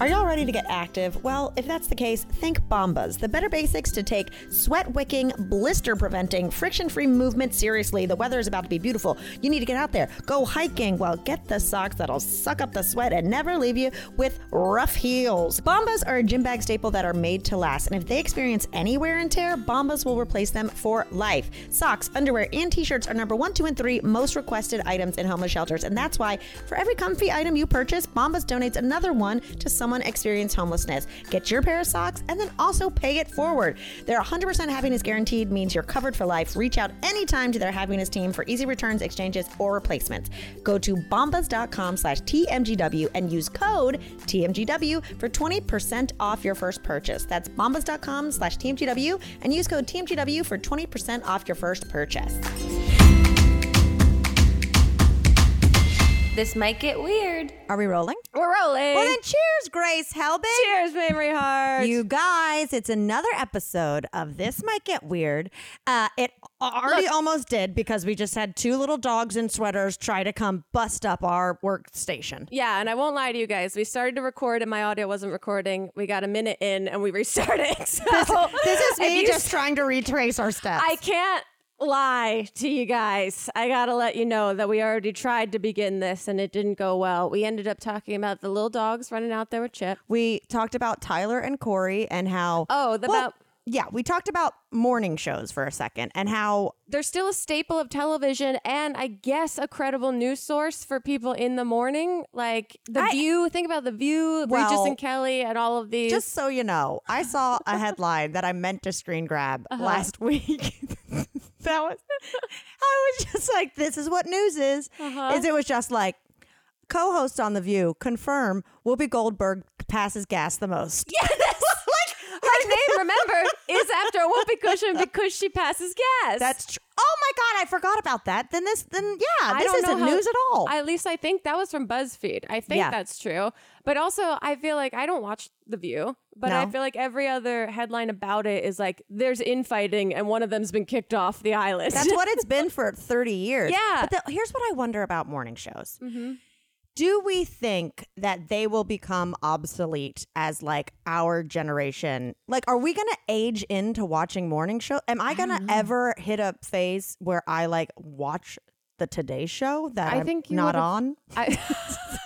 Are y'all ready to get active? Well, if that's the case, think Bombas, the better basics to take sweat wicking, blister preventing, friction free movement seriously. The weather is about to be beautiful. You need to get out there, go hiking. Well, get the socks that'll suck up the sweat and never leave you with rough heels. Bombas are a gym bag staple that are made to last, and if they experience any wear and tear, Bombas will replace them for life. Socks, underwear, and t shirts are number one, two, and three most requested items in homeless shelters, and that's why for every comfy item you purchase, Bombas donates another one to someone experience homelessness. Get your pair of socks and then also pay it forward. Their 100% happiness guaranteed means you're covered for life. Reach out anytime to their happiness team for easy returns, exchanges, or replacements. Go to bombas.com slash TMGW and use code TMGW for 20% off your first purchase. That's bombas.com slash TMGW and use code TMGW for 20% off your first purchase. This might get weird. Are we rolling? We're rolling. Well, then cheers, Grace Helbig. Cheers, Mamrie Hart. You guys, it's another episode of This Might Get Weird. Uh, it already Look. almost did because we just had two little dogs in sweaters try to come bust up our workstation. yeah, and I won't lie to you guys. We started to record and my audio wasn't recording. We got a minute in and we restarted. So This is if me just trying to retrace our steps. I can't lie to you guys. I gotta let you know that we already tried to begin this and it didn't go well. We ended up talking about the little dogs running out there with Chip. we talked about Tyler and Corey and how. Oh, the Well, about yeah, we talked about morning shows for a second and how they're still a staple of television and I guess a credible news source for people in the morning. Like The I- View. Think about The View, Regis and Kelly, and all of these. Just so you know, I saw a headline that I meant to screen grab Uh-huh. last week. that was I was just like, this is what news is. Uh-huh. Is it was just like co-host on the View confirm Whoopi Goldberg passes gas the most. Yes. Her name, remember, is after a whoopee cushion because she passes gas. That's tr- oh my god, I forgot about that. Then this, then yeah, I this isn't how- news at all. At least I think that was from BuzzFeed. I think Yeah. that's true. But also, I feel like I don't watch The View, but I feel like every other headline about it is like there's infighting and one of them's been kicked off the island. That's what it's been for 30 years. Yeah. But the, here's what I wonder about morning shows. Mm-hmm. Do we think that they will become obsolete as like our generation? Like, are we going to age into watching morning show? Am I going to ever hit a phase where I like watch the Today Show that I I'm think not on? I,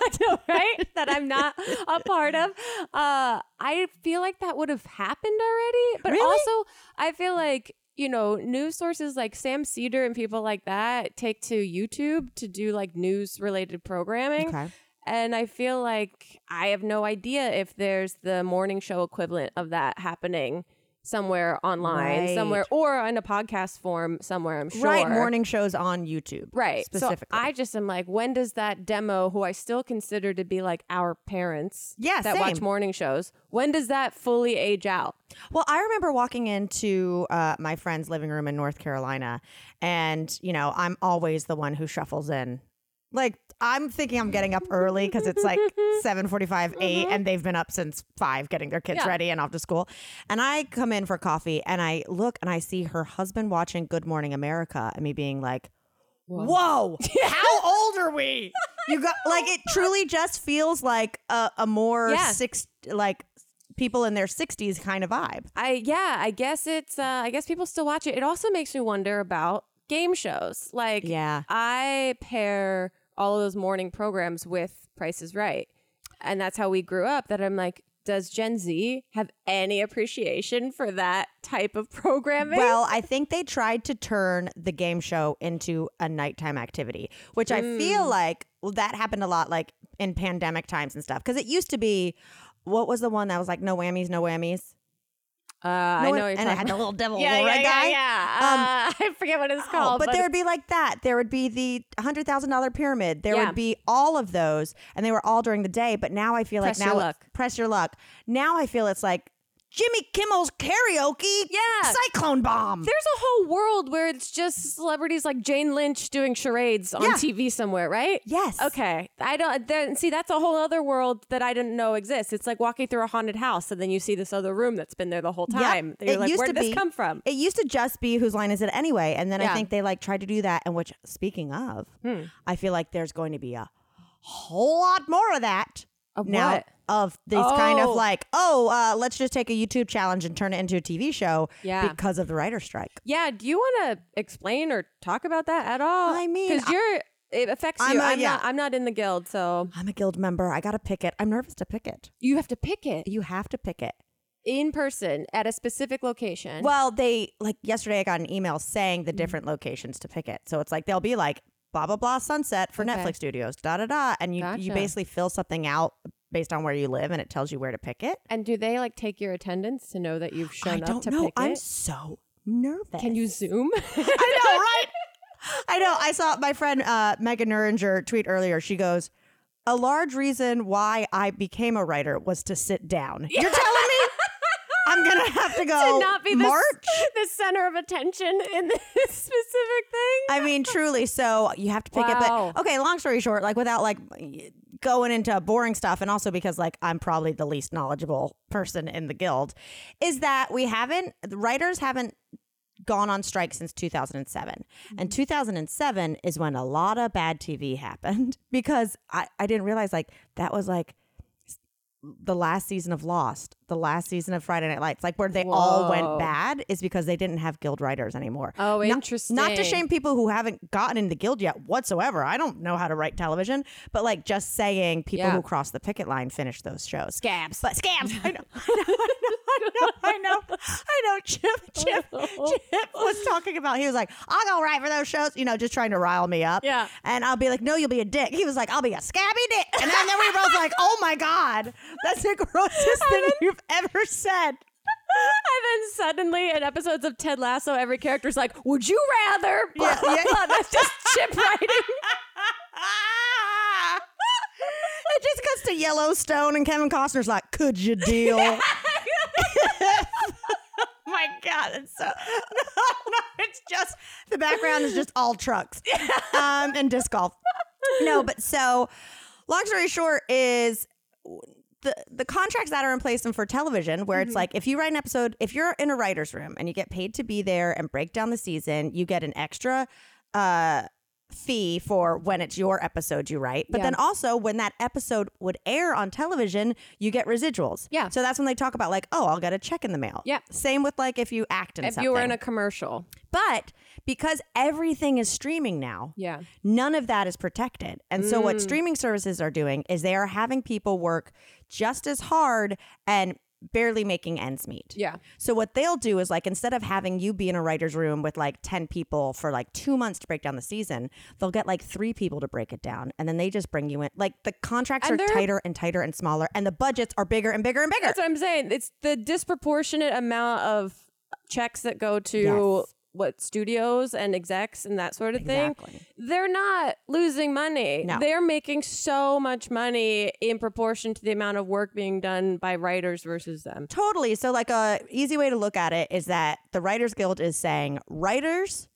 I know, right? that I'm not a part of. Uh, I feel like that would have happened already. But Really? also, I feel like, you know, news sources like Sam Seder and people like that take to YouTube to do like news related programming. Okay. And I feel like I have no idea if there's the morning show equivalent of that happening somewhere online, Right. somewhere, or in a podcast form somewhere, I'm sure. Right. Morning shows on YouTube. Right. Specifically. So I just am like, when does that demo, who I still consider to be like our parents Yeah, that watch morning shows, when does that fully age out? Well, I remember walking into uh, my friend's living room in North Carolina, and you know, I'm always the one who shuffles in. Like I'm thinking I'm getting up early because it's like 7:45, 8, and they've been up since five getting their kids Yeah. ready and off to school. And I come in for coffee, and I look and I see her husband watching Good Morning America, and me being like, "Whoa, how old are we?" You got like it truly just feels like a, a more Yeah. six like people in their 60s kind of vibe. I yeah, I guess it's uh I guess people still watch it. It also makes me wonder about game shows. Like Yeah. I pair all of those morning programs with Price is Right. And that's how we grew up that I'm like does Gen Z have any appreciation for that type of programming? Well, I think they tried to turn the game show into a nighttime activity, which I feel Mm. like well, that happened a lot like in pandemic times and stuff. Because it used to be, what was the one that was like no whammies, no whammies? Uh, I know you're and it had the little devil yeah, yeah, red yeah, guy. yeah. Um, Uh, I forget what it's Oh, called, but, there would be like that. There would be the hundred thousand dollar pyramid. There Yeah. would be all of those, and they were all during the day. But now I feel Press like your now luck. press your luck. Now I feel it's like Jimmy Kimmel's karaoke. Yeah. Cyclone Bomb. There's a whole world where it's just celebrities like Jane Lynch doing charades on Yeah. TV somewhere, right? Yes. Okay. I don't there, see that's a whole other world that I didn't know exists. It's like walking through a haunted house and then you see this other room that's been there the whole Yep. time. You're It like, used where to did this come from? It used to just be whose line is it anyway, and then I think they like tried to do that. And which, speaking of, Hmm. I feel like there's going to be a whole lot more of that. Of now, what? of this kind of Oh. like, oh, uh, let's just take a YouTube challenge and turn it into a TV show Yeah. because of the writer strike. Yeah. Do you want to explain or talk about that at all? I mean, because you're it affects I'm you. a- I'm yeah. not. I'm not in the guild, so I'm a guild member. I got to pick it. I'm nervous to pick it. you have to pick it You have to pick it. in person at a specific location. Well, they like yesterday I got an email saying the different locations to pick it. So it's like they'll be like blah blah blah sunset for Okay. Netflix studios, da da da. And you, you basically fill something out based on where you live and it tells you where to pick it. and do they like take your attendance to know that you've shown I up don't to know. pick I'm it? so nervous. Can you zoom? I know, right? I know. I saw my friend uh, Megan Neuringer tweet earlier. She goes, "A large reason why I became a writer was to sit down." You're telling me I'm gonna have to go to not be the, march? the center of attention in this specific thing. I mean, truly. So you have to pick Wow. it. But okay, long story short, like without like going into boring stuff, and also because like I'm probably the least knowledgeable person in the guild, is that we haven't the writers haven't gone on strike since 2007 and mm-hmm. 2007 is when a lot of bad tv happened because i, I didn't realize like that was like the last season of Lost, the last season of Friday Night Lights, like where they all went bad, is because they didn't have guild writers anymore. Oh, Not- interesting. Not to shame people who haven't gotten into guild yet whatsoever. I don't know how to write television, but like just saying people Yeah. who cross the picket line finish those shows. Scabs. But scabs. I know. I know. I know. I know. I know. Chip. Chip. Chip was talking about. He was like, "I'll go write for those shows," you know, just trying to rile me up. Yeah. And I'll be like, "No, you'll be a dick." He was like, "I'll be a scabby dick," and then, then we were both like, "Oh my god, that's the grossest thing you've ever said." And then suddenly, in episodes of Ted Lasso, every character's like, "Would you rather?" Yeah, blah, yeah. blah. That's just Chip writing. it just cuts to Yellowstone, and Kevin Costner's like, "Could you deal?" my god, it's so no, no, it's just the background is just all trucks um, and disc golf. No, but so long story short is the the contracts that are in place and for television where it's like if you write an episode if you're in a writer's room and you get paid to be there and break down the season you get an extra uh fee for when it's your episode you write but Yeah. then also when that episode would air on television you get residuals Yeah. so that's when they talk about like oh i'll get a check in the mail Yeah. same with like if you act in if something you were in a commercial, but because everything is streaming now yeah, none of that is protected. And so, Mm. what streaming services are doing is they are having people work just as hard and barely making ends meet. yeah, So, what they'll do is like instead of having you be in a writer's room with like 10 people for like two months to break down the season, they'll get like three people to break it down. And then they just bring you in. Like the contracts And are tighter and tighter and smaller, and the budgets are bigger and bigger and bigger. that's what I'm saying. It's the disproportionate amount of checks that go to Yes. What studios and execs and that sort of Exactly. thing. They're not losing money. No. They're making so much money in proportion to the amount of work being done by writers versus them. Totally. So, like, a easy way to look at it is that the Writers Guild is saying writers,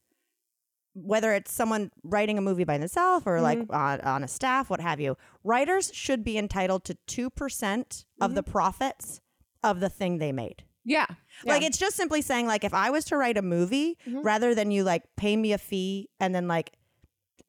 whether it's someone writing a movie by themselves or like mm-hmm. on, on a staff, what have you, writers should be entitled to two percent of mm-hmm. the profits of the thing they made. Yeah. Like Yeah. it's just simply saying like if I was to write a movie mm-hmm. rather than you like pay me a fee and then like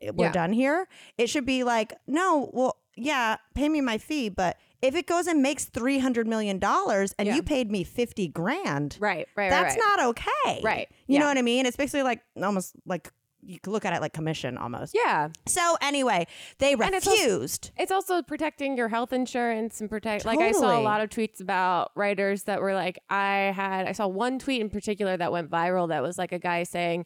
eh, we're Yeah. done here, it should be like no, well yeah, pay me my fee, but if it goes and makes 300 million dollars and Yeah. you paid me 50 grand, right, right, that's right. not okay. Right. You know what I mean? It's basically like almost like you could look at it like commission almost. Yeah. So anyway, they And it's also- refused. It's also protecting your health insurance and protect. Like I saw a lot of tweets about writers that were like, I had. I saw one tweet in particular that went viral. That was like a guy saying,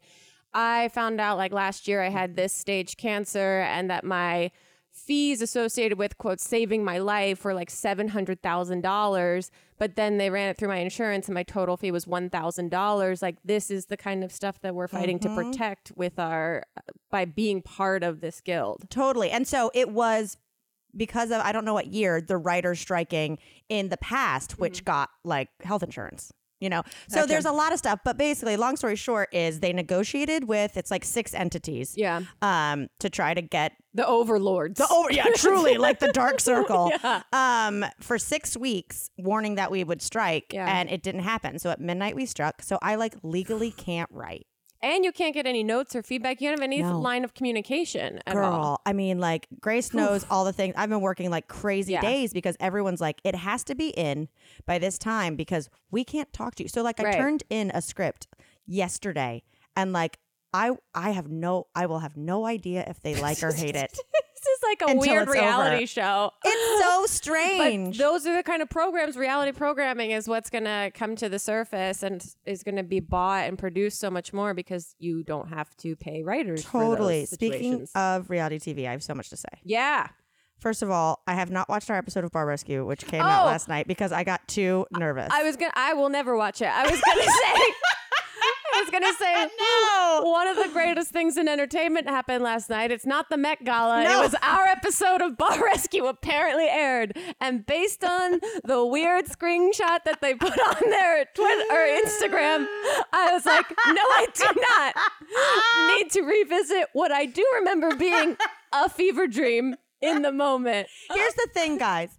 I found out like last year I had this stage cancer and that my fees associated with quote saving my life were like seven hundred thousand dollars. But then they ran it through my insurance and my total fee was one thousand dollars. Like this is the kind of stuff that we're fighting to mm-hmm. protect with our uh, by being part of this guild. Totally. And so it was because of I don't know what year the writers striking in the past, which mm. got like health insurance. You know, so Gotcha. there's a lot of stuff, but basically, long story short, is they negotiated with it's like six entities, Yeah. um, to try to get The overlords. the oh yeah, truly like the dark circle, um, for six weeks, warning that we would strike, Yeah. and it didn't happen. So at midnight we struck. So I like legally can't write. And you can't get any notes or feedback. You don't have any No. line of communication at Girl, all. I mean, like Grace knows all the things. I've been working like crazy Yeah. days because everyone's like, it has to be in by this time because we can't talk to you. So like, I turned in a script yesterday, and like, I I have no, I will have no idea if they like or hate it. This is like a Until weird reality over. show. It's so But strange. those are the kind of programs, reality programming is what's going to come to the surface and is going to be bought and produced so much more because you don't have to pay writers. for totally. Speaking of reality TV, I have so much to say. yeah. First of all, I have not watched our episode of Bar Rescue, which came out Oh. last night because I got too nervous. I was going to, I will never watch it. I was going to say, I was going to say, no. one of the greatest things in entertainment happened last night. It's not the Met Gala. No. It was our episode of Bar Rescue apparently aired. And based on the weird screenshot that they put on their Twitter or Instagram, I was like, no, I do not need to revisit what I do remember being a fever dream in the moment. Here's the thing, guys.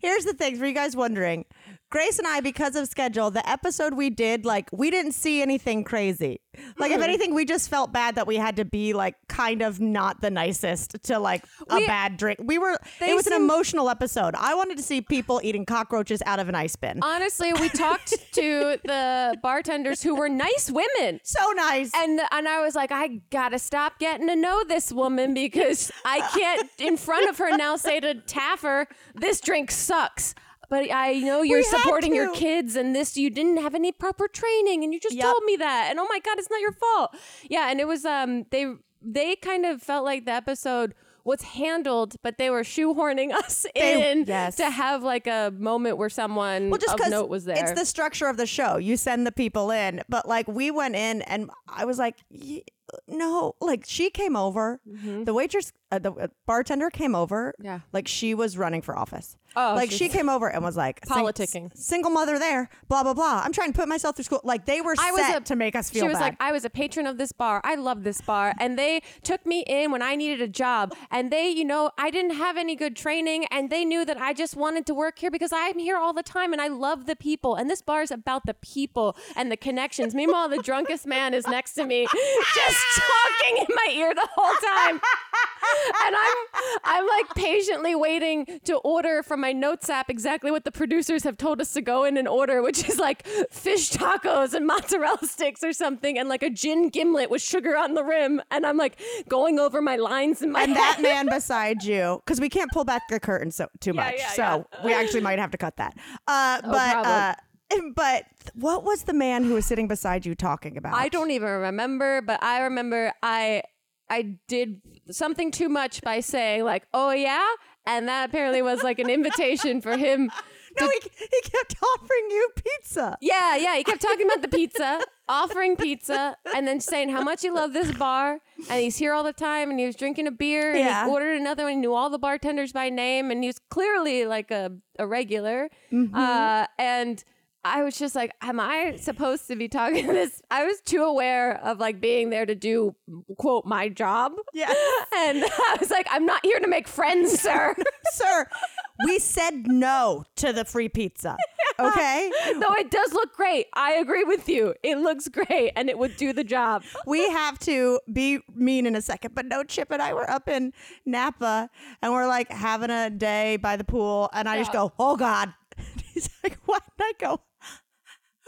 Here's the thing for you guys wondering. Grace and I, because of schedule, the episode we did, like, we didn't see anything crazy. Like, if hmm. anything, we just felt bad that we had to be, like, kind of not the nicest to, like, a We- bad drink. We were, it was an emotional episode. I wanted to see people eating cockroaches out of an ice bin. Honestly, we talked to the bartenders who were nice women. so nice. And and I was like, I gotta stop getting to know this woman because I can't in front of her now say to Taffer, this drink sucks. But I know you're We supporting your kids and this you didn't have any proper training and you just Yep. told me that. And oh my god, it's not your fault. Yeah, and it was um they they kind of felt like the episode was handled, but they were shoehorning us They- in yes. to have like a moment where someone well, just of because note was there. it's the structure of the show. You send the people in, but like we went in, and I was like, "Y- no, like she came over. The waitress, uh, the uh, bartender came over. Mm-hmm. Yeah. like she was running for office. Oh, like she came over and was like Politicking. single mother there, blah blah blah. I'm trying to put myself through school. Like they were I was to make us feel She was bad. like, I was a patron of this bar. I love this bar. And they took me in when I needed a job. And they, you know, I didn't have any good training. And they knew that I just wanted to work here because I'm here all the time and I love the people. And this bar is about the people and the connections. Meanwhile, the drunkest man is next to me, just talking in my ear the whole time. And I'm I'm like patiently waiting to order from my notes app exactly what the producers have told us to go in and order, which is like fish tacos and mozzarella sticks or something, and like a gin gimlet with sugar on the rim. And I'm like going over my lines in my and head. that man beside you, because we can't pull back the curtain so too Yeah, much, yeah, so we actually might have to cut that. Uh, No but uh. But what was the man who was sitting beside you talking about? I don't even remember, but I remember I I did something too much by saying like, "Oh yeah," and that apparently was like an invitation for him. No, he, he kept offering you pizza. Yeah, yeah. He kept talking about the pizza, offering pizza, and then saying how much he loved this bar. And he's here all the time, and he was drinking a beer, and Yeah. he ordered another one. He knew all the bartenders by name, and he was clearly like a, a regular. Uh, and I was just like, am I supposed to be talking this? I was too aware of like being there to do, quote, my job. Yeah. And I was like, I'm not here to make friends, sir. Sir, we said no to the free pizza. Okay? Though it does look great. I agree with you. It looks great and it would do the job. We have to be mean in a second. But no, Chip and I were up in Napa and we're like having a day by the pool. And I just go, oh God. He's like, what? And I go,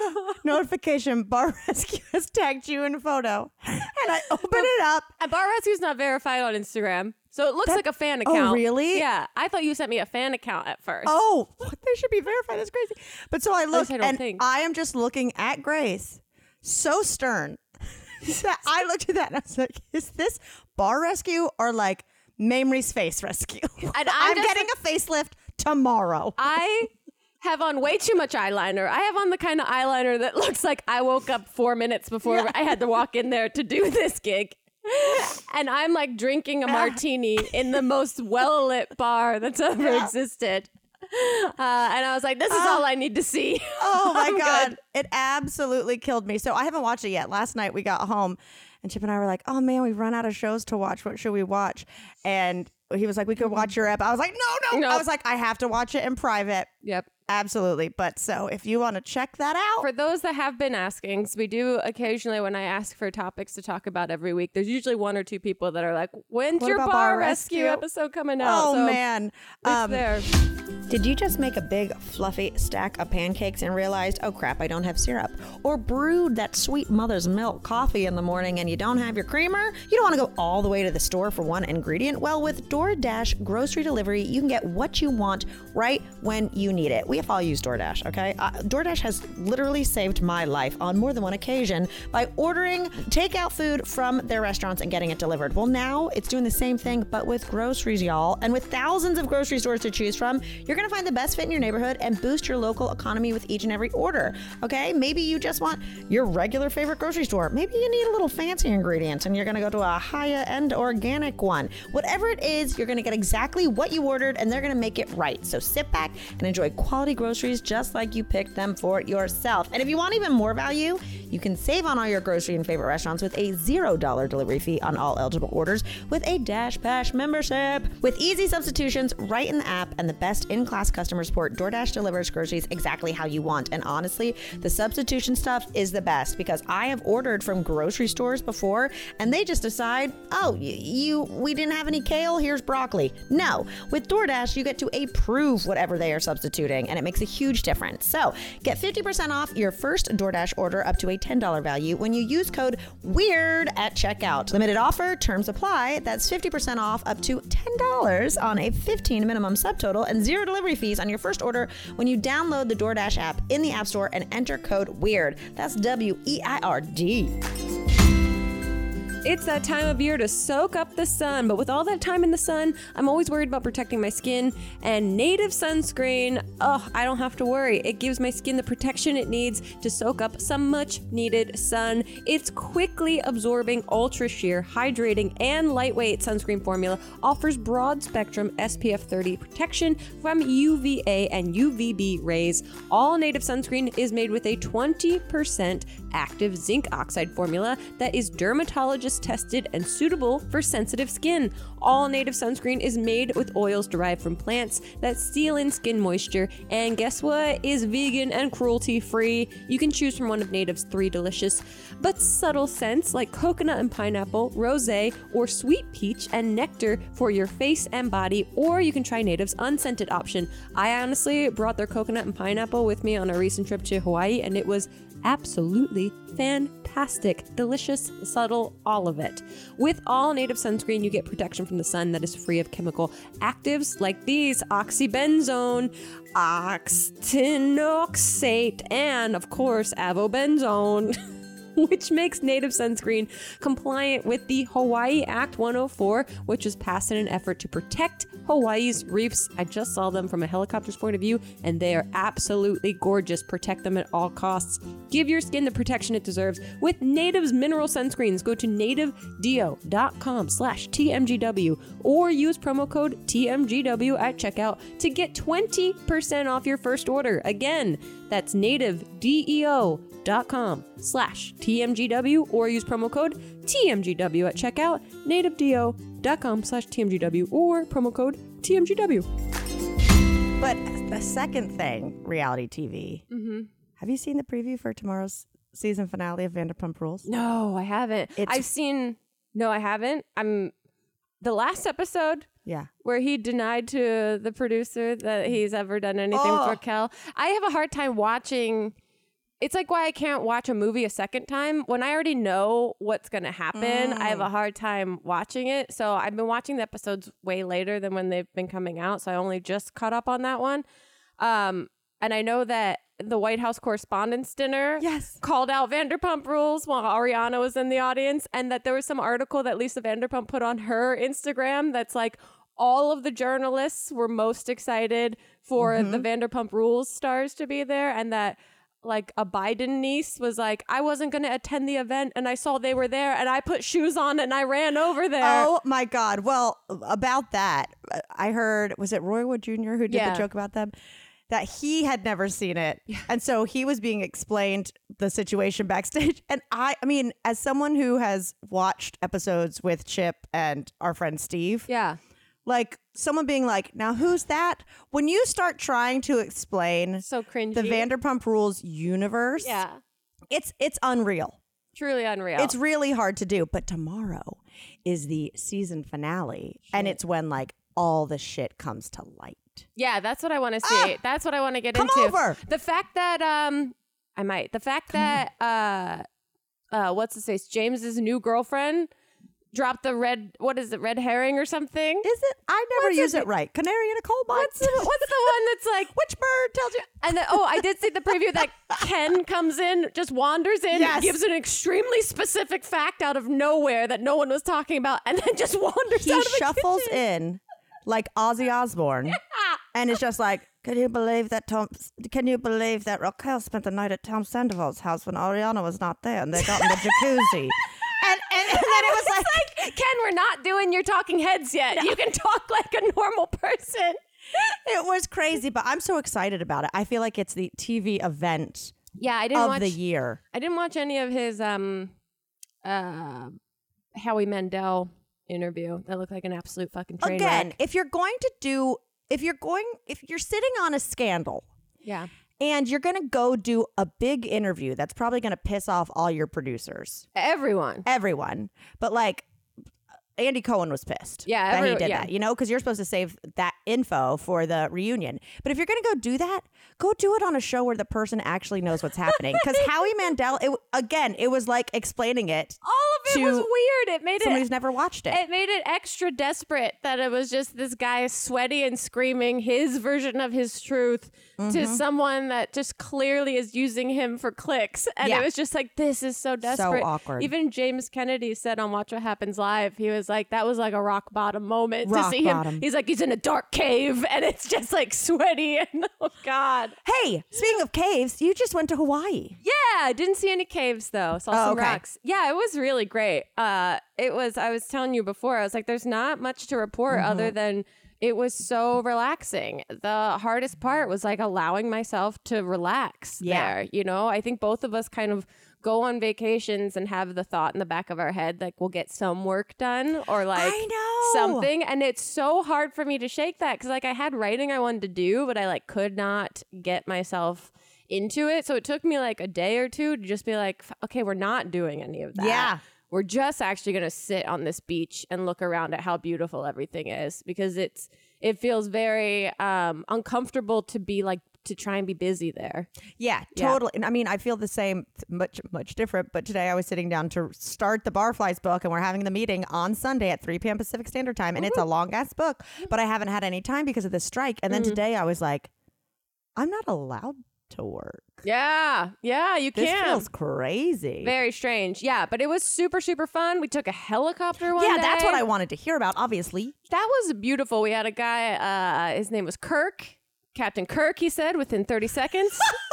notification bar rescue has tagged you in a photo. And I open it up. And Bar Rescue's not verified on Instagram. So it looks like a fan Oh, account. really? Yeah. I thought you sent me a fan account at first. Oh, they should be verified. That's crazy. But so I look I don't and think. I am just looking at Grace, so stern. that I looked at that and I was like, is this bar rescue or like Mamrie's face rescue? I'm I'm just- getting a facelift tomorrow. I have on way too much eyeliner. I have on the kind of eyeliner that looks like I woke up four minutes before I had to walk in there to do this gig. And I'm like drinking a martini in the most well lit bar that's ever existed. Uh, and I was like, this is all I need to see. Oh my god, good. it absolutely killed me. So I haven't watched it yet. Last night we got home, and Chip and I were like, "Oh man, we've run out of shows to watch. What should we watch?" And he was like, "We could watch your app. I was like, "No, no." Nope. I was like, "I have to watch it in private." Yep. Absolutely. But so if you want to check that out, For those that have been asking, 'cause we do occasionally when I ask for topics to talk about every week, there's usually one or two people that are like, "When's What your bar, Bar rescue? Rescue? episode coming out?" oh So man. it's Um, there. Did you just make a big fluffy stack of pancakes and realized, oh crap, I don't have syrup? Or brewed that sweet mother's milk coffee in the morning and you don't have your creamer? You don't want to go all the way to the store for one ingredient? Well, with DoorDash grocery delivery, you can get what you want right when you need it. We have all use DoorDash, okay? Uh, DoorDash has literally saved my life on more than one occasion by ordering takeout food from their restaurants and getting it delivered. Well, now it's doing the same thing, but with groceries, y'all. And with thousands of grocery stores to choose from, you're to find the best fit in your neighborhood and boost your local economy with each and every order. Okay? Maybe you just want your regular favorite grocery store. Maybe you need a little fancy ingredients and you're to go to a higher end organic one. Whatever it is, you're to get exactly what you ordered and they're to make it right. So sit back and enjoy quality groceries just like you picked them for yourself. And if you want even more value, you can save on all your grocery and favorite restaurants with a $0 delivery fee on all eligible orders with a DashPass membership. With easy substitutions right in the app and the best in class customer support, DoorDash delivers groceries exactly how you want. And honestly, the substitution stuff is the best because I have ordered from grocery stores before and they just decide, oh, y- you, we didn't have any kale, here's broccoli. No, with DoorDash, you get to approve whatever they are substituting and it makes a huge difference. So get 50% off your first DoorDash order up to a $10 value when you use code WEIRD at checkout. Limited offer, terms apply. That's 50% off up to $10 on a 15 minimum subtotal and zero delivery fees on your first order when you download the DoorDash app in the App Store and enter code WEIRD. That's W E I R D. It's that time of year to soak up the sun, but with all that time in the sun, I'm always worried about protecting my skin. And native sunscreen, oh, I don't have to worry. It gives my skin the protection it needs to soak up some much needed sun. Its quickly absorbing, ultra sheer, hydrating, and lightweight sunscreen formula offers broad spectrum SPF 30 protection from UVA and UVB rays. All native sunscreen is made with a 20% active zinc oxide formula that is dermatologist tested and suitable for sensitive skin. All native sunscreen is made with oils derived from plants that seal in skin moisture, and guess what? Is vegan and cruelty free. You can choose from one of Native's three delicious but subtle scents like coconut and pineapple, rose, or sweet peach and nectar for your face and body, or you can try Native's unscented option. I honestly brought their coconut and pineapple with me on a recent trip to Hawaii, and it was absolutely fantastic. Delicious, subtle, all of it. With all native sunscreen, you get protection from the sun that is free of chemical actives like these oxybenzone, octinoxate, and of course, avobenzone. which makes native sunscreen compliant with the Hawaii Act 104, which was passed in an effort to protect Hawaii's reefs. I just saw them from a helicopter's point of view, and they are absolutely gorgeous. Protect them at all costs. Give your skin the protection it deserves with Native's mineral sunscreens. Go to nativedeo.com slash TMGW or use promo code TMGW at checkout to get 20% off your first order. Again, that's nativedeo.com dot com slash TMGW or use promo code TMGW at checkout, nativedeo.com slash TMGW or promo code TMGW. But the second thing, reality TV. Mm-hmm. Have you seen the preview for tomorrow's season finale of Vanderpump Rules? No, I haven't. It's- I've seen, no, I haven't. I'm, the last episode Yeah. where he denied to the producer that he's ever done anything Oh. with Raquel. I have a hard time watching. It's like why I can't watch a movie a second time when I already know what's going to happen. I have a hard time watching it. So I've been watching the episodes way later than when they've been coming out. So I only just caught up on that one. Um, and I know that the White House Correspondents' Dinner Yes. called out Vanderpump Rules while Ariana was in the audience, and that there was some article that Lisa Vanderpump put on her Instagram that's like all of the journalists were most excited for the Vanderpump Rules stars to be there, and that like a Biden niece was like, I wasn't going to attend the event, and I saw they were there, and I put shoes on and I ran over there. Oh my God. Well, about that, I heard, was it Roy Wood Jr. who did Yeah. the joke about them? That he had never seen it. And so he was being explained the situation backstage. And I, I mean, as someone who has watched episodes with Chip and our friend Steve, Yeah. Like someone being like, "Now who's that?" When you start trying to explain So cringy. the Vanderpump Rules universe, Yeah. it's it's unreal. Truly unreal. It's really hard to do. But tomorrow is the season finale, and it's when like all the shit comes to light. Yeah, that's what I want to see. that's what I want to get Ah! Come into. over. The fact that um I might. The fact that uh uh what's his face? James's new girlfriend dropped the red what is it, red herring or something? Is it? I never What's use it- it right. Canary in a coal mine. What's the, what's the one that's like Which bird tells you? and then, oh, I did see the preview that Ken comes in, just wanders in, Yes. gives an extremely specific fact out of nowhere that no one was talking about, and then just wanders He out of the shuffles in like Ozzy Osbourne, and it's just like, can you believe that Tom? Can you believe that Raquel spent the night at Tom Sandoval's house when Ariana was not there, and they got in the jacuzzi? And, and, and then it was like, we're not doing your talking heads yet. You can talk like a normal person. it was crazy, but I'm so excited about it. I feel like it's the TV event Yeah, I didn't of watch. the year. I didn't watch any of his um, uh, Howie Mandel interview. That looked like an absolute fucking train Again, wreck. if you're going to do, if you're going, if you're sitting on a scandal Yeah, and you're going to go do a big interview, that's probably going to piss off all your producers. everyone. everyone, but like Andy Cohen was pissed. Yeah, that he did yeah. that. You know, because you're supposed to save that info for the reunion. But if you're gonna go do that, go do it on a show where the person actually knows what's happening. Because Howie Mandel, it, again, it was like explaining it. All of it To was weird. It made Somebody it. who's never watched it. It made it extra desperate that it was just this guy sweaty and screaming his version of his truth Mm-hmm. to someone that just clearly is using him for clicks. And Yeah. it was just like, this is so desperate. So awkward. Even James Kennedy said on Watch What Happens Live, he was like, that was like a rock bottom moment Rock to see bottom. him. He's like, he's in a dark cave and it's just like sweaty and oh God. hey, speaking of caves, you just went to Hawaii. Yeah, I didn't see any caves though. Saw Oh, some okay. rocks. Yeah, it was really great. Uh, it was. I was telling you before. I was like, "There's not much to report Mm-hmm. other than it was so relaxing." The hardest part was like allowing myself to relax Yeah. there. You know, I think both of us kind of go on vacations and have the thought in the back of our head like we'll get some work done or like I know. something and it's so hard for me to shake that because like i had writing i wanted to do but i like could not get myself into it so it took me like a day or two to just be like okay we're not doing any of that Yeah. We're just actually going to sit on this beach and look around at how beautiful everything is because it's it feels very um uncomfortable to be like to try and be busy there Yeah, Yeah. totally. And I mean, I feel the same, much, much different. But today I was sitting down to start the Barflies book, and we're having the meeting on Sunday at 3 p.m. Pacific Standard Time. And it's a mm-hmm. long ass book, mm-hmm. but I haven't had any time because of this strike. And then mm-hmm. today I was like, I'm not allowed to work. yeah yeah you can't. This can feels crazy. very strange yeah but it was super super fun we took a helicopter one yeah, that's what. I wanted to hear about, obviously. That was beautiful. We had a guy, uh, his name was Kirk. Captain Kirk, he said, within 30 seconds.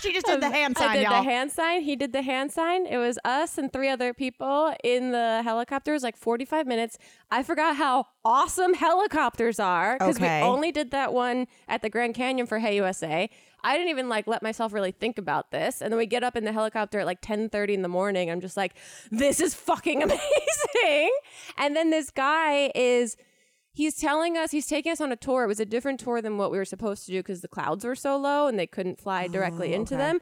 she just did the um, hand sign. I did y'all. the hand sign. He did the hand sign. It was us and three other people in the helicopter. It was like 45 minutes. I forgot how awesome helicopters are because Okay. we only did that one at the Grand Canyon for Hey USA. I didn't even like let myself really think about this. And then we get up in the helicopter at like 10:30 in the morning. I'm just like, this is fucking amazing. And then this guy is he's telling us he's taking us on a tour. It was a different tour than what we were supposed to do because the clouds were so low and they couldn't fly directly into okay. them.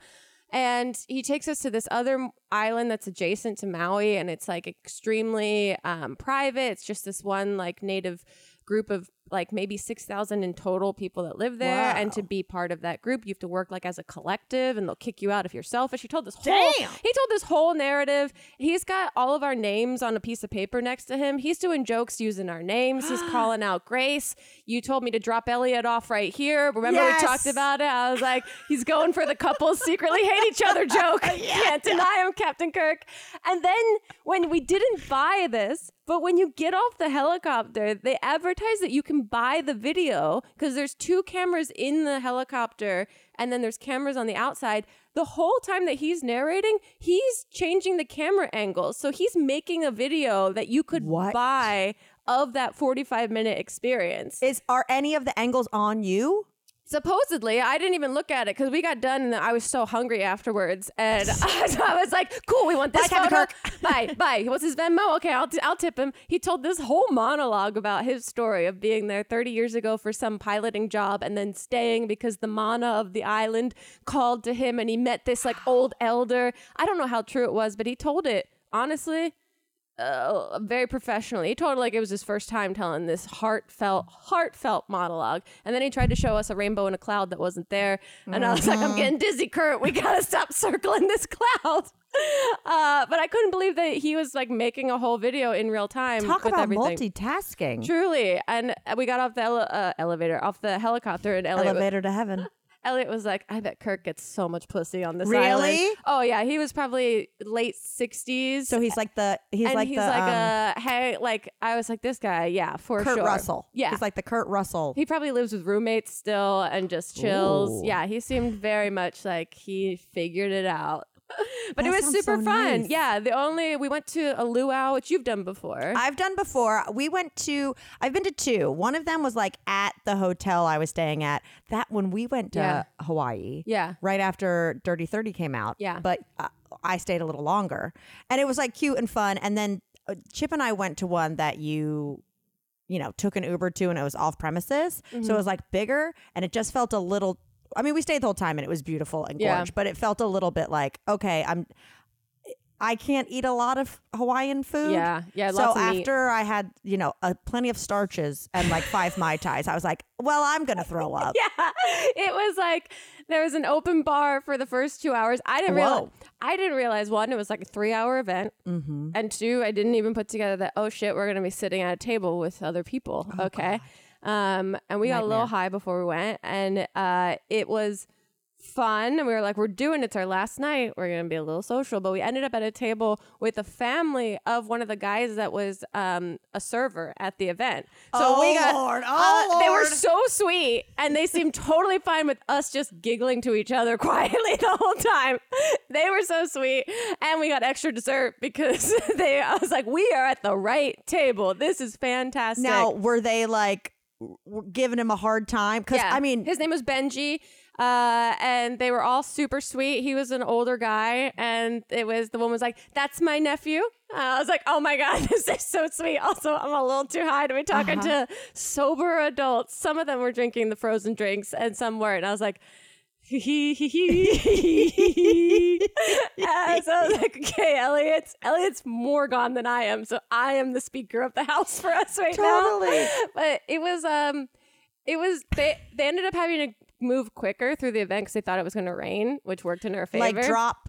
And he takes us to this other island that's adjacent to Maui, and it's like extremely um, private. It's just this one like native group of like maybe 6,000 in total people that live there. And to be part of that group, you have to work like as a collective and they'll kick you out if you're selfish. He told this whole, Damn. he told this whole narrative. He's got all of our names on a piece of paper next to him. He's doing jokes using our names. He's calling out Grace. You told me to drop Elliot off right here. Remember Yes. we talked about it? I was like, he's going for the couples secretly hate each other joke. Can't deny him, Captain Kirk. And then when we didn't buy this, but when you get off the helicopter, they advertise that you can buy the video because there's two cameras in the helicopter and then there's cameras on the outside. The whole time that he's narrating, he's changing the camera angles. So he's making a video that you could What? buy of that 45 minute experience. Is are any of the angles on you? Supposedly i didn't even look at it because we got done and i was so hungry afterwards. And i was like cool we want this Bye, photo. Bye bye. What's his venmo? Okay I'll, t- I'll tip him. He told this whole monologue about his story of being there 30 years ago for some piloting job and then staying because the mana of the island called to him and he met this like old elder. I don't know how true it was but he told it honestly uh, very professionally. He told it like it was his first time telling this heartfelt, heartfelt monologue. And then he tried to show us a rainbow in a cloud that wasn't there. And I was like, I'm getting dizzy, Kurt. We gotta stop circling this cloud. Uh, but I couldn't believe that he was like making a whole video in real time. Talk about everything. multitasking. Truly, and we got off the ele- uh, elevator, off the helicopter, and Elliot, Elevator to heaven. Elliot was like, "I bet Kirk gets so much pussy on this Really? island." Oh yeah, he was probably late sixties. So he's like the he's and like he's the like um, a hey, like I was like this guy, yeah, for Kurt sure. Russell. yeah. he's like the Kurt Russell. he probably lives with roommates still and just chills. Ooh. Yeah, he seemed very much like he figured it out. but it was super so fun. nice. Yeah, the only we went to a luau, which you've done before. I've done before. We went to. I've been to two. One of them was like at the hotel I was staying at. That when we went to Yeah. Hawaii. yeah, Right after Dirty Thirty came out. Yeah. But uh, I stayed a little longer, and it was like cute and fun. And then uh, Chip and I went to one that you. You know, took an Uber to, and it was off premises, Mm-hmm. so it was like bigger, and it just felt a little. I mean, we stayed the whole time, and it was beautiful and Yeah. gorgeous, but it felt a little bit like, okay, I'm. I can't eat a lot of Hawaiian food. yeah, yeah. So of meat. after I had, you know, a, plenty of starches and like five mai tais, I was like, well, I'm gonna throw up. yeah, it was like there was an open bar for the first two hours. I didn't realize. I didn't realize one, it was like a three-hour event, Mm-hmm. and two, I didn't even put together that. Oh shit, we're gonna be sitting at a table with other people. okay, um, and we got a little high before we went, and uh, it was fun. And we were like, we're doing it's our last night. We're gonna be a little social, but we ended up at a table with a family of one of the guys that was um, a server at the event. So Oh, we got Lord. Oh, uh, they were Lord. so sweet and they seemed totally fine with us just giggling to each other quietly the whole time. They were so sweet. And we got extra dessert because they I was like, we are at the right table. This is fantastic. Now, were they like giving him a hard time? Because yeah. I mean, his name was Benji. Uh, and they were all super sweet. He was an older guy, and it was the woman was like, "That's my nephew." Uh, I was like, "Oh my god, this is so sweet." Also, I'm a little too high to be talking Uh-huh. to sober adults. Some of them were drinking the frozen drinks, and some weren't. I was like. Uh, so I was like, okay, Elliot's Elliot's more gone than I am, so I am the speaker of the house for us right now. Totally. now. But it was um, it was they they ended up having to move quicker through the event because they thought it was going to rain, which worked in our favor. like drop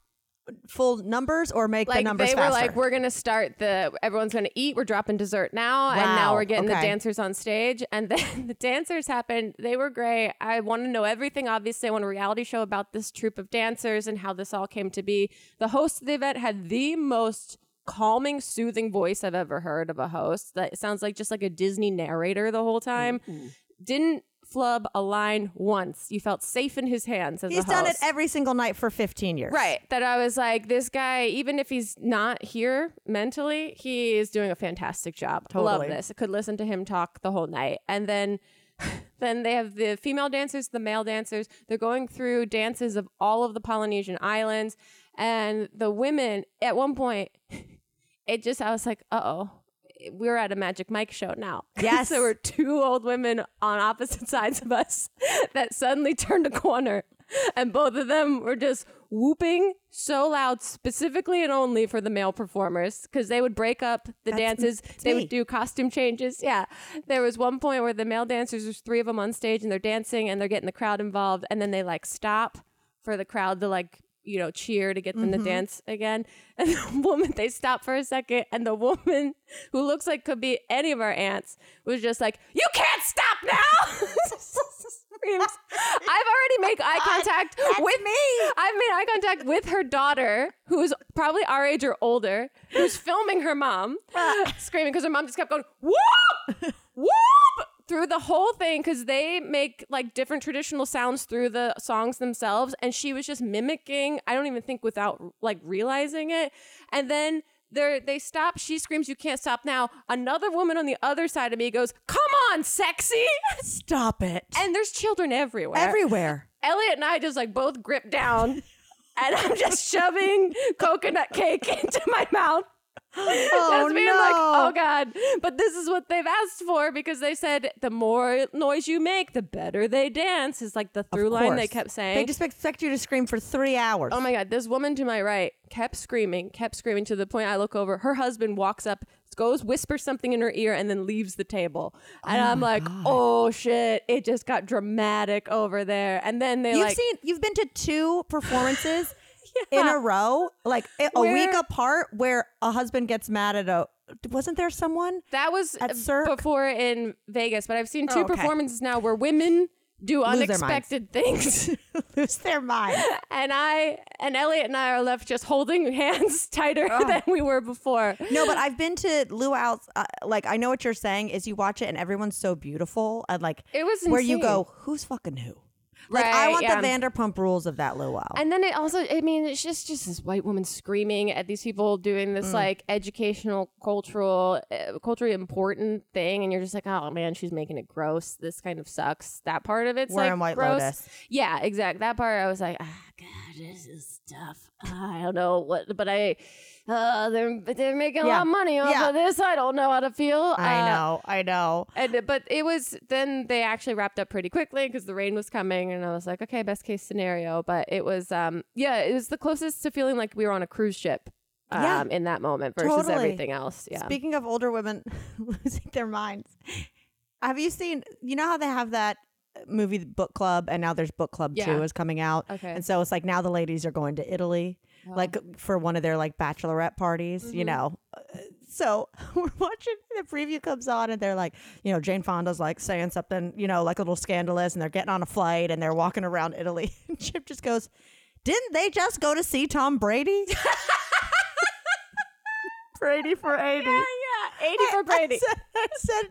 full numbers or make the Like numbers they faster. were like, we're gonna start the everyone's gonna eat. We're dropping dessert now, and now we're getting the dancers on stage. And then the dancers happened. They were great. I want to know everything. Obviously, I want a reality show about this troupe of dancers and how this all came to be. The host of the event had the most calming, soothing voice I've ever heard of a host. That sounds like just like a Disney narrator the whole time. Mm-hmm. Didn't flub a line once. You felt safe in his hands as He's done it every single night for 15 years. Right. That I was like, this guy, even if he's not here mentally, he is doing a fantastic job. Totally. Love this. I could listen to him talk the whole night. And then then they have the female dancers, the male dancers. They're going through dances of all of the Polynesian islands. And the women, at one point, it just, I was like, uh oh. We're at a Magic Mike show now. Yes. there were two old women on opposite sides of us that suddenly turned a corner. And both of them were just whooping so loud specifically and only for the male performers because they would break up the That's- dances. That's they would do costume changes. Yeah. There was one point where the male dancers there's three of them on stage and they're dancing and they're getting the crowd involved. And then they like stop for the crowd to like you know cheer to get them Mm-hmm. to dance again and the woman they stop for a second and the woman who looks like could be any of our aunts was just like you can't stop now Screams. I've already made eye contact with me. I've made eye contact with her daughter, who's probably our age or older, who's filming her mom, screaming because her mom just kept going whoop, whoop through the whole thing because they make like different traditional sounds through the songs themselves, and she was just mimicking. I don't even think without like realizing it, and then They they stop. She screams, "You can't stop now!" Another woman on the other side of me goes, "Come on, sexy!" Stop it. And there's children everywhere. Everywhere. Elliot and I just like both grip down, and I'm just shoving coconut cake into my mouth. Oh, Just being no. like, oh God. But this is what they've asked for because they said the more noise you make, the better they dance, is like the through line they kept saying. They just expect you to scream for three hours. Oh my God, this woman to my right kept screaming, kept screaming to the point I look over. Her husband walks up, goes, whispers something in her ear, and then leaves the table. Oh, and I'm like, oh shit, it just got dramatic over there. And then they You've like, seen, you've been to two performances in a row, like a Where- week apart, where a husband gets mad at a. Wasn't there someone? that was At Cirque? before in Vegas, but I've seen two Oh, okay. performances now where women do unexpected things. lose their mind. and I and Elliot and I are left just holding hands tighter than we were before. No, but I've been to Luau's. Uh, like I know what you're saying is you watch it and everyone's so beautiful and like It was where you go, who's fucking who? Like I want yeah. the Vanderpump Rules of that Luau. And then it also, I mean, it's just just this white woman screaming at these people doing Mm. this like educational, cultural, uh, culturally important thing, and you're just like, oh man, she's making it gross. This kind of sucks. That part of it's We're like in White gross. Lotus. Yeah, exactly. That part I was like, ah, God, this is tough. I don't know what, but I, uh, they're they're making a Yeah. lot of money off Yeah. of this. I don't know how to feel. I Uh, know, I know. and but it was then they actually wrapped up pretty quickly because the rain was coming and I was like, okay, best case scenario. But it was um yeah, it was the closest to feeling like we were on a cruise ship. Um, Yeah. in that moment versus Totally. everything else. Yeah. Speaking of older women losing their minds, have you seen? You know how they have that movie book club, and now there's book club Yeah. two is coming out. Okay. and so it's like now the ladies are going to Italy, like for one of their like bachelorette parties. Mm-hmm. You know, Uh, so we're watching the preview comes on, and they're like, you know, Jane Fonda's like saying something, you know, like a little scandalous, and they're getting on a flight and they're walking around Italy, and Chip just goes. Didn't they just go to see Tom Brady? Brady for 80. yeah, yeah. 80 for I Brady. said, I said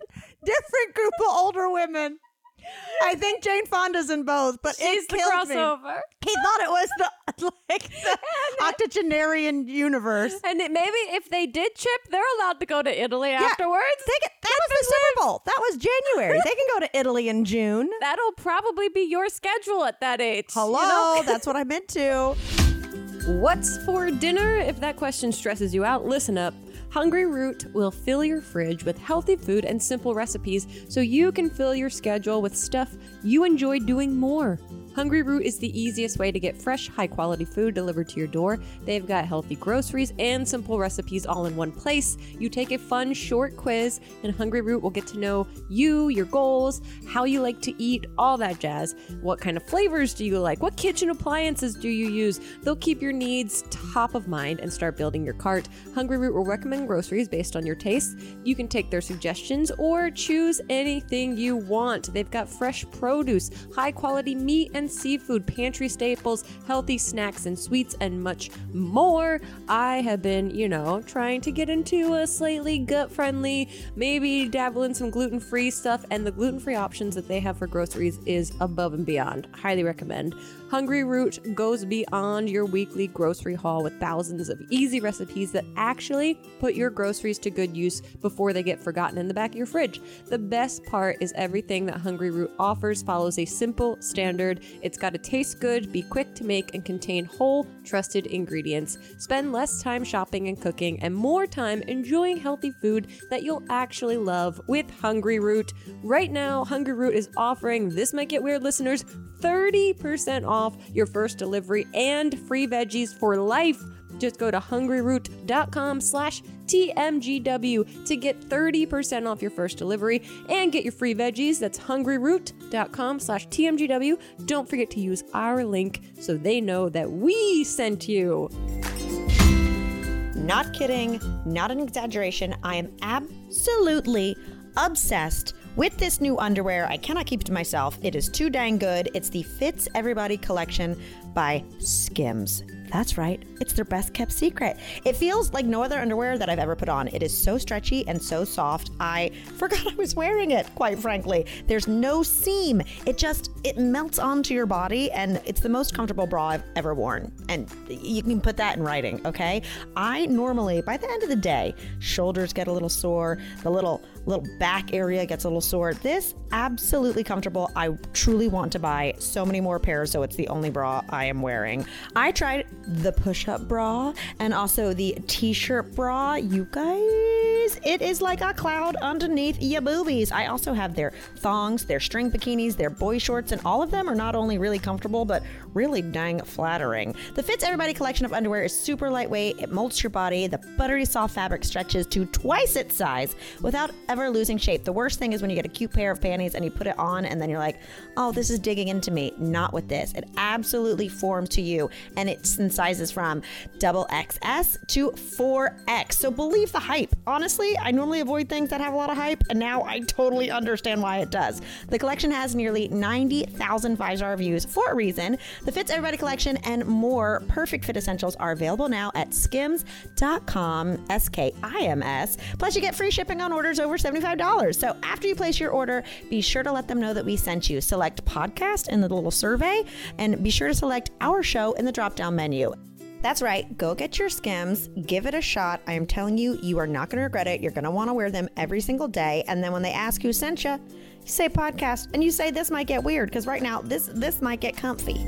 different group of older women. I think Jane Fonda's in both, but She's it the killed me. crossover. He thought it was the like the octogenarian universe. And it, maybe if they did chip, they're allowed to go to Italy afterwards. They get, that was the Super Bowl. That was January. they can go to Italy in June. That'll probably be your schedule at that age. you Hello, know? that's what I meant to. What's for dinner? If that question stresses you out, listen up. Hungryroot will fill your fridge with healthy food and simple recipes so you can fill your schedule with stuff you enjoy doing more. Hungryroot is the easiest way to get fresh, high quality food delivered to your door. They've got healthy groceries and simple recipes all in one place. You take a fun, short quiz, and Hungryroot will get to know you, your goals, how you like to eat, all that jazz. What kind of flavors do you like? What kitchen appliances do you use? They'll keep your needs top of mind and start building your cart. Hungryroot will recommend groceries based on your tastes. You can take their suggestions or choose anything you want. They've got fresh produce, high quality meat and seafood, pantry staples, healthy snacks and sweets, and much more. I have been, you know, trying to get into a slightly gut friendly, maybe dabble in some gluten free stuff, and the gluten free options that they have for groceries is above and beyond. Highly recommend. Hungryroot goes beyond your weekly grocery haul with thousands of easy recipes that actually put your groceries to good use before they get forgotten in the back of your fridge. The best part is everything that Hungryroot offers follows a simple standard. It's got to taste good, be quick to make, and contain whole, trusted ingredients. Spend less time shopping and cooking and more time enjoying healthy food that you'll actually love with Hungryroot. Right now, Hungryroot is offering This Might Get Weird listeners 30% off your first delivery and free veggies for life. Just go to hungryroot.com slash TMGW to get 30% off your first delivery and get your free veggies. That's hungryroot.com slash TMGW. Don't forget to use our link so they know that we sent you. Not kidding, not an exaggeration. I am absolutely obsessed with this new underwear. I cannot keep it to myself. It is too dang good. It's the Fits Everybody collection by Skims. That's right, it's their best kept secret. It feels like no other underwear that I've ever put on. It is so stretchy and so soft. I forgot I was wearing it, quite frankly. There's no seam. It just it melts onto your body and it's the most comfortable bra I've ever worn. And you can put that in writing, okay? I normally by the end of the day, shoulders get a little sore, the little little back area gets a little sore. This absolutely comfortable. I truly want to buy so many more pairs so it's the only bra I am wearing. I tried the push-up bra and also the t-shirt bra. You guys, it is like a cloud underneath your boobies. I also have their thongs, their string bikinis, their boy shorts, and all of them are not only really comfortable but really dang flattering. The Fits Everybody collection of underwear is super lightweight. It molds your body. The buttery soft fabric stretches to twice its size without ever losing shape. The worst thing is when you get a cute pair of panties and you put it on and then you're like, "Oh, this is digging into me." Not with this. It absolutely forms to you and it's in sizes from double XS to 4X. So believe the hype. Honestly, I normally avoid things that have a lot of hype and now I totally understand why it does. The collection has nearly 90,000 five-star reviews for a reason. The Fits Everybody collection and more perfect fit essentials are available now at skims.com, S K I M S. Plus, you get free shipping on orders over $75. So after you place your order, be sure to let them know that we sent you. Select podcast in the little survey and be sure to select our show in the drop down menu. That's right. Go get your skims, give it a shot. I am telling you, you are not going to regret it. You're going to want to wear them every single day. And then when they ask who sent you, you say podcast and you say this might get weird because right now this this might get comfy.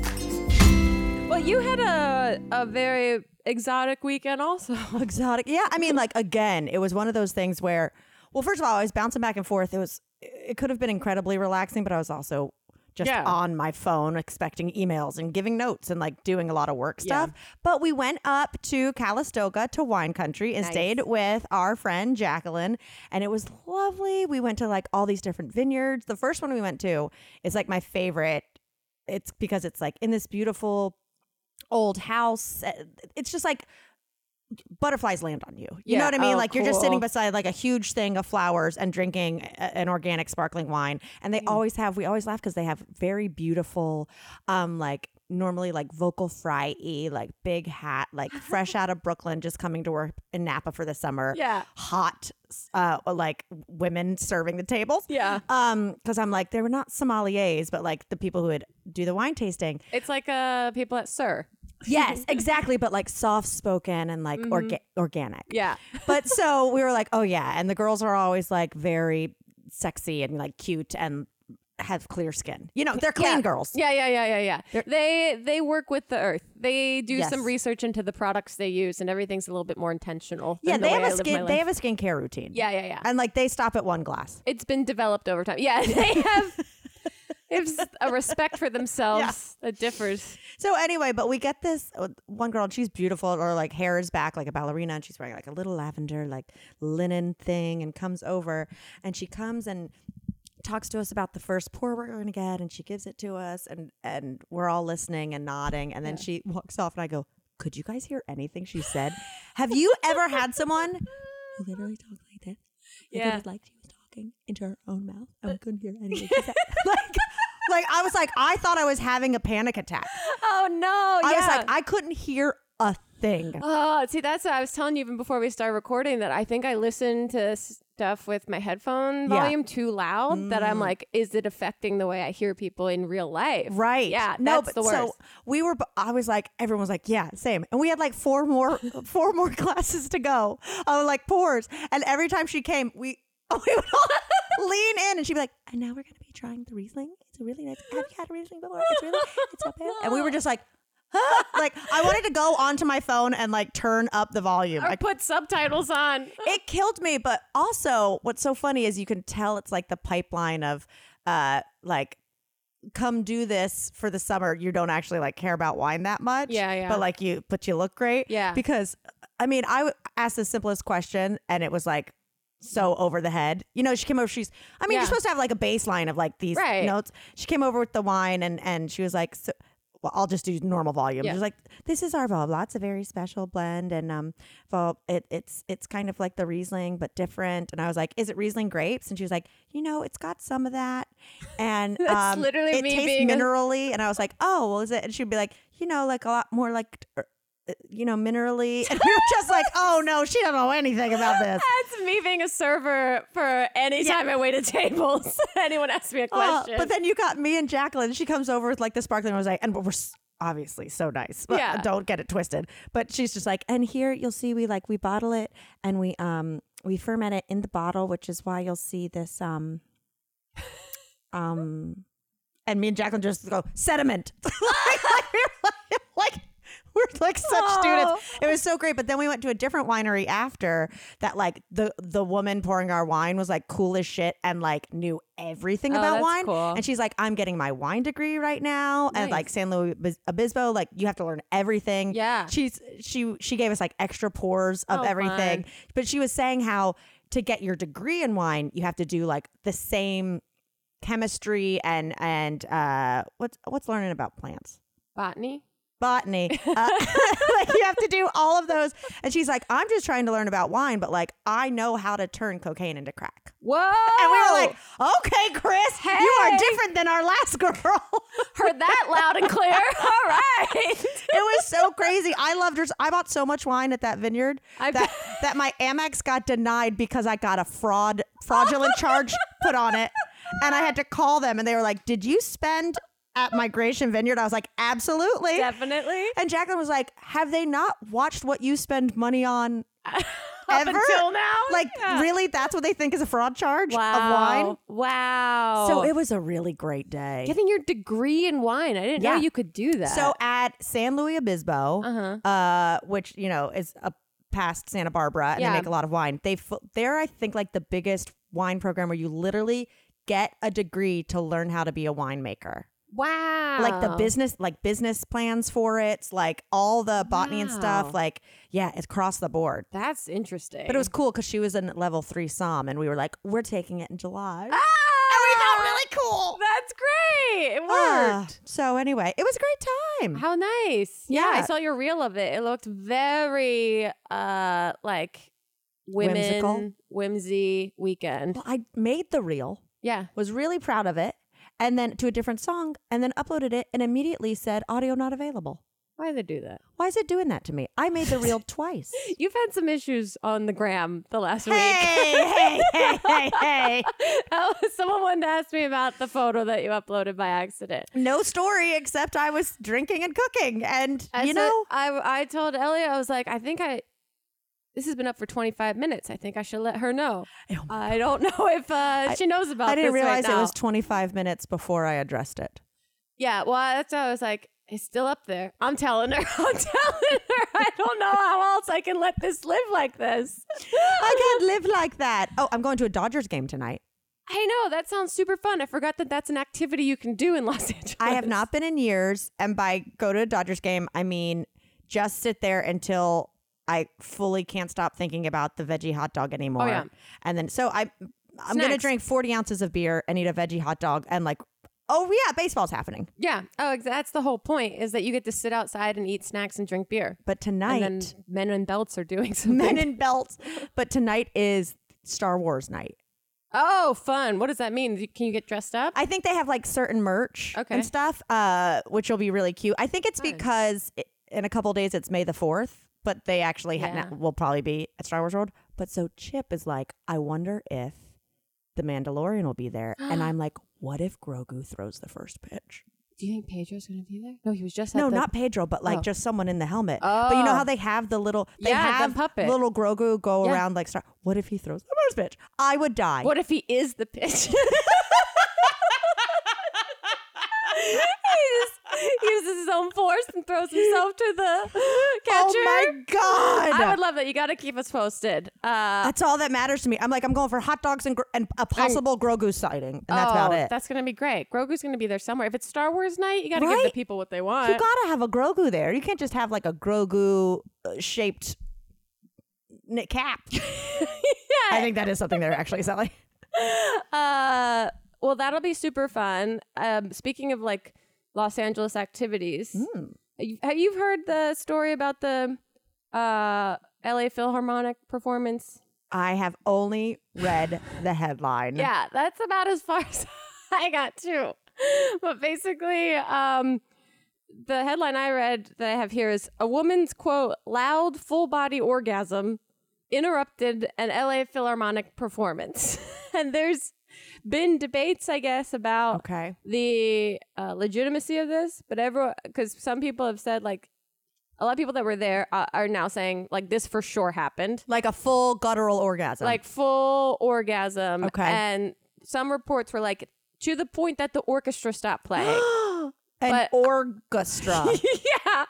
Well, you had a a very exotic weekend also. exotic. Yeah, I mean, like again, it was one of those things where, well, first of all, I was bouncing back and forth. It was, it could have been incredibly relaxing, but I was also just Yeah. on my phone expecting emails and giving notes and like doing a lot of work stuff. But we went up to Calistoga to wine country and Nice. stayed with our friend Jacqueline, and it was lovely. We went to like all these different vineyards. The first one we went to is like my favorite. It's because it's like in this beautiful old house. It's just like butterflies land on you. You know what I mean? Oh, like you're just sitting beside like a huge thing of flowers and drinking a- an organic sparkling wine. And they Mm. always have, we always laugh because they have very beautiful, um, like normally like vocal fry y, like big hat, like fresh out of Brooklyn, just coming to work in Napa for the summer. Yeah. Hot, uh, like women serving the tables. Yeah. Um, because I'm like, they were not sommeliers, but like the people who would do the wine tasting. It's like uh people at SUR. Yes, exactly. But like soft spoken and like mm-hmm. orga- organic. Yeah. But so we were like, oh yeah. And the girls are always like very sexy and like cute and have clear skin. You know, they're clean yeah. girls. Yeah, yeah, yeah, yeah, yeah. They they work with the earth. They do some research into the products they use, and everything's a little bit more intentional. Yeah, the they have a skin. They have a skincare routine. Yeah, yeah, yeah. and like they stop at one glass. It's been developed over time. Yeah, they have. It's a respect for themselves that differs. So anyway, but we get this uh, one girl. and She's beautiful. Her like hair is back like a ballerina, and she's wearing like a little lavender like linen thing, and comes over, and she comes and talks to us about the first pour we're going to get, and she gives it to us, and and we're all listening and nodding, and then she walks off, and I go, "Could you guys hear anything she said? Have you ever had someone who literally talked like this? Yeah. it was like she was talking into her own mouth, and we couldn't hear anything she said. like, like I was like, I thought I was having a panic attack. Oh no! I yeah. was like, I couldn't hear a thing. Oh, see, that's what I was telling you even before we started recording that I think I listened to stuff with my headphone Yeah. volume too loud. That I'm mm. like, is it affecting the way I hear people in real life? Right. Yeah. No, that's but the worst. so we were. I was like, everyone was like, yeah, same. And we had like four more, four more classes to go. of like pours, and every time she came, we. We would all lean in, and she'd be like, "And now we're gonna be trying the Riesling. It's a really nice. Have you had a Riesling before? It's really, it's so pale." And we were just like, like I wanted to go onto my phone and like turn up the volume. or I put subtitles on. it killed me but also what's so funny is you can tell it's like the pipeline of uh like come do this for the summer you don't actually like care about wine that much Yeah, yeah. but like you but you look great Yeah. because i mean i w- asked the simplest question and it was like so over the head you know she came over she's i mean Yeah. you're supposed to have like a baseline of like these Right. notes she came over with the wine and and she was like so, well, I'll just do normal volume. Yeah. She's like, this is our Vaublot. It's a very special blend, and um, well, it, it's it's kind of like the Riesling but different. And I was like, is it Riesling grapes? And she was like, you know, it's got some of that, and That's um, literally it me tastes being a- and I was like, oh, well, is it? And she'd be like, you know, like a lot more like er, uh, you know, minerally. And we were just like, oh no, she doesn't know anything about this. That's me being a server for any time I wait at tables. Anyone asks me a Uh, question. but then you got me and Jacqueline. She comes over with like the sparkling rosé, and we're obviously so nice. But Yeah. don't get it twisted. But she's just like, and here you'll see we like we bottle it and we um we ferment it in the bottle, which is why you'll see this um um. And me and Jacqueline just go sediment. like, like, like, like we're like such Oh. students. It was so great. But then we went to a different winery after that. Like the the woman pouring our wine was like cool as shit and like knew everything Oh, about wine. cool. And she's like, I'm getting my wine degree right now, and like San Luis Obispo, like you have to learn everything. Yeah. she's she she gave us like extra pours of Oh, everything. fun. But she was saying how to get your degree in wine, you have to do like the same chemistry and and uh what's what's learning about plants Botany. Botany. Uh, like you have to do all of those. And she's like, I'm just trying to learn about wine, but like I know how to turn cocaine into crack. Whoa. And we were like, okay, Chris, you are different than our last girl. heard that loud and clear. All right. it was so crazy. I loved her. I bought so much wine at that vineyard I that, that my Amex got denied because I got a fraud fraudulent charge put on it. And I had to call them and they were like, Did you spend at Migration Vineyard? I was like, Absolutely. Definitely. And Jacqueline was like, Have they not watched what you spend money on Up ever? until now. Like, Yeah. really? That's what they think is a fraud charge Wow. of wine? Wow. So it was a really great day. getting your degree in wine. I didn't Yeah. know you could do that. So at San Luis Obispo, Uh-huh. uh, which you know is a past Santa Barbara, and Yeah. they make a lot of wine. They f- they're I think like the biggest wine program where you literally get a degree to learn how to be a winemaker. Wow. Like the business, like business plans for it, like all the botany and stuff. Like yeah, it's across the board. That's interesting. But it was cool because she was in level three som, and we were like, we're taking it in July. Ah! We thought really cool. That's great. It Ah, worked. so anyway, it was a great time. How nice. Yeah, I saw your reel of it. It looked very uh like women Whimsical? whimsy weekend. Well, I made the reel. Yeah. was really proud of it, and then to a different song, and then uploaded it, and immediately said audio not available. Why they do that? Why is it doing that to me? I made the reel twice. You've had some issues on the gram the last week. hey, hey, hey, hey! Oh, Someone wanted to ask me about the photo that you uploaded by accident. No story except I was drinking and cooking, and I you said- know, I I told Elliot I was like, I think I. This has been up for 25 minutes. I think I should let her know. Oh I don't know if uh, she knows about I didn't this right realize it was 25 minutes before I addressed it. Yeah, well, that's why I was like, it's still up there. I'm telling her. I'm telling her. I don't know how else I can let this live like this. I can't live like that. Oh, I'm going to a Dodgers game tonight. I know that sounds super fun. I forgot that that's an activity you can do in Los Angeles. I have not been in years, and by go to a Dodgers game, I mean just sit there until I fully can't stop thinking about the veggie hot dog anymore. Oh, yeah. And then so I I'm gonna drink 40 ounces of beer and eat a veggie hot dog and like oh yeah, baseball's happening. Yeah. Oh, that's the whole point is that you get to sit outside and eat snacks and drink beer. But tonight, And men in belts are doing something. men in belts. But tonight is Star Wars night. oh, fun. What does that mean? Can you get dressed up? I think they have like certain merch Okay. and stuff, uh, which will be really cute. I think it's Fun. because i in a couple days it's May the fourth, but they actually ha- Yeah. will probably be at Star Wars World. But so Chip is like, I wonder if the Mandalorian will be there, and I'm like, what if Grogu throws the first pitch? Do you think Pedro's going to be there? No, he was just at No, the- not Pedro, but like Oh. just someone in the helmet. Oh. But you know Oh. how they have the little, they Yeah, the puppet. little Grogu go Yeah. around like Star. What if he throws the first pitch? I would die. What if he is the pitch? he just uses his own force and throws himself to the catcher. Oh my god! I would love that. You got to keep us posted. Uh, That's all that matters to me. I'm like, I'm going for hot dogs and, gr- and a possible Grogu sighting, and that's about oh, it. That's gonna be great. Grogu's gonna be there somewhere. If it's Star Wars night, you got to give the people what they want. you gotta have a Grogu there. You can't just have like a Grogu uh, shaped knit cap. I think that is something they're actually selling. Uh, well, that'll be super fun. Um, speaking of like Los Angeles activities, you- have you heard the story about the uh, LA Philharmonic performance? I have only read the headline. Yeah, that's about as far as I got too. But basically, um, the headline I read that I have here is a woman's quote loud full body orgasm interrupted an LA Philharmonic performance. and there's been debates, I guess, about Okay. the uh, legitimacy of this, but everyone, because some people have said, like, a lot of people that were there uh, are now saying, like, this for sure happened. Like a full guttural orgasm. Like, full orgasm. Okay. And some reports were like, to the point that the orchestra stopped playing. an but- orchestra. yeah.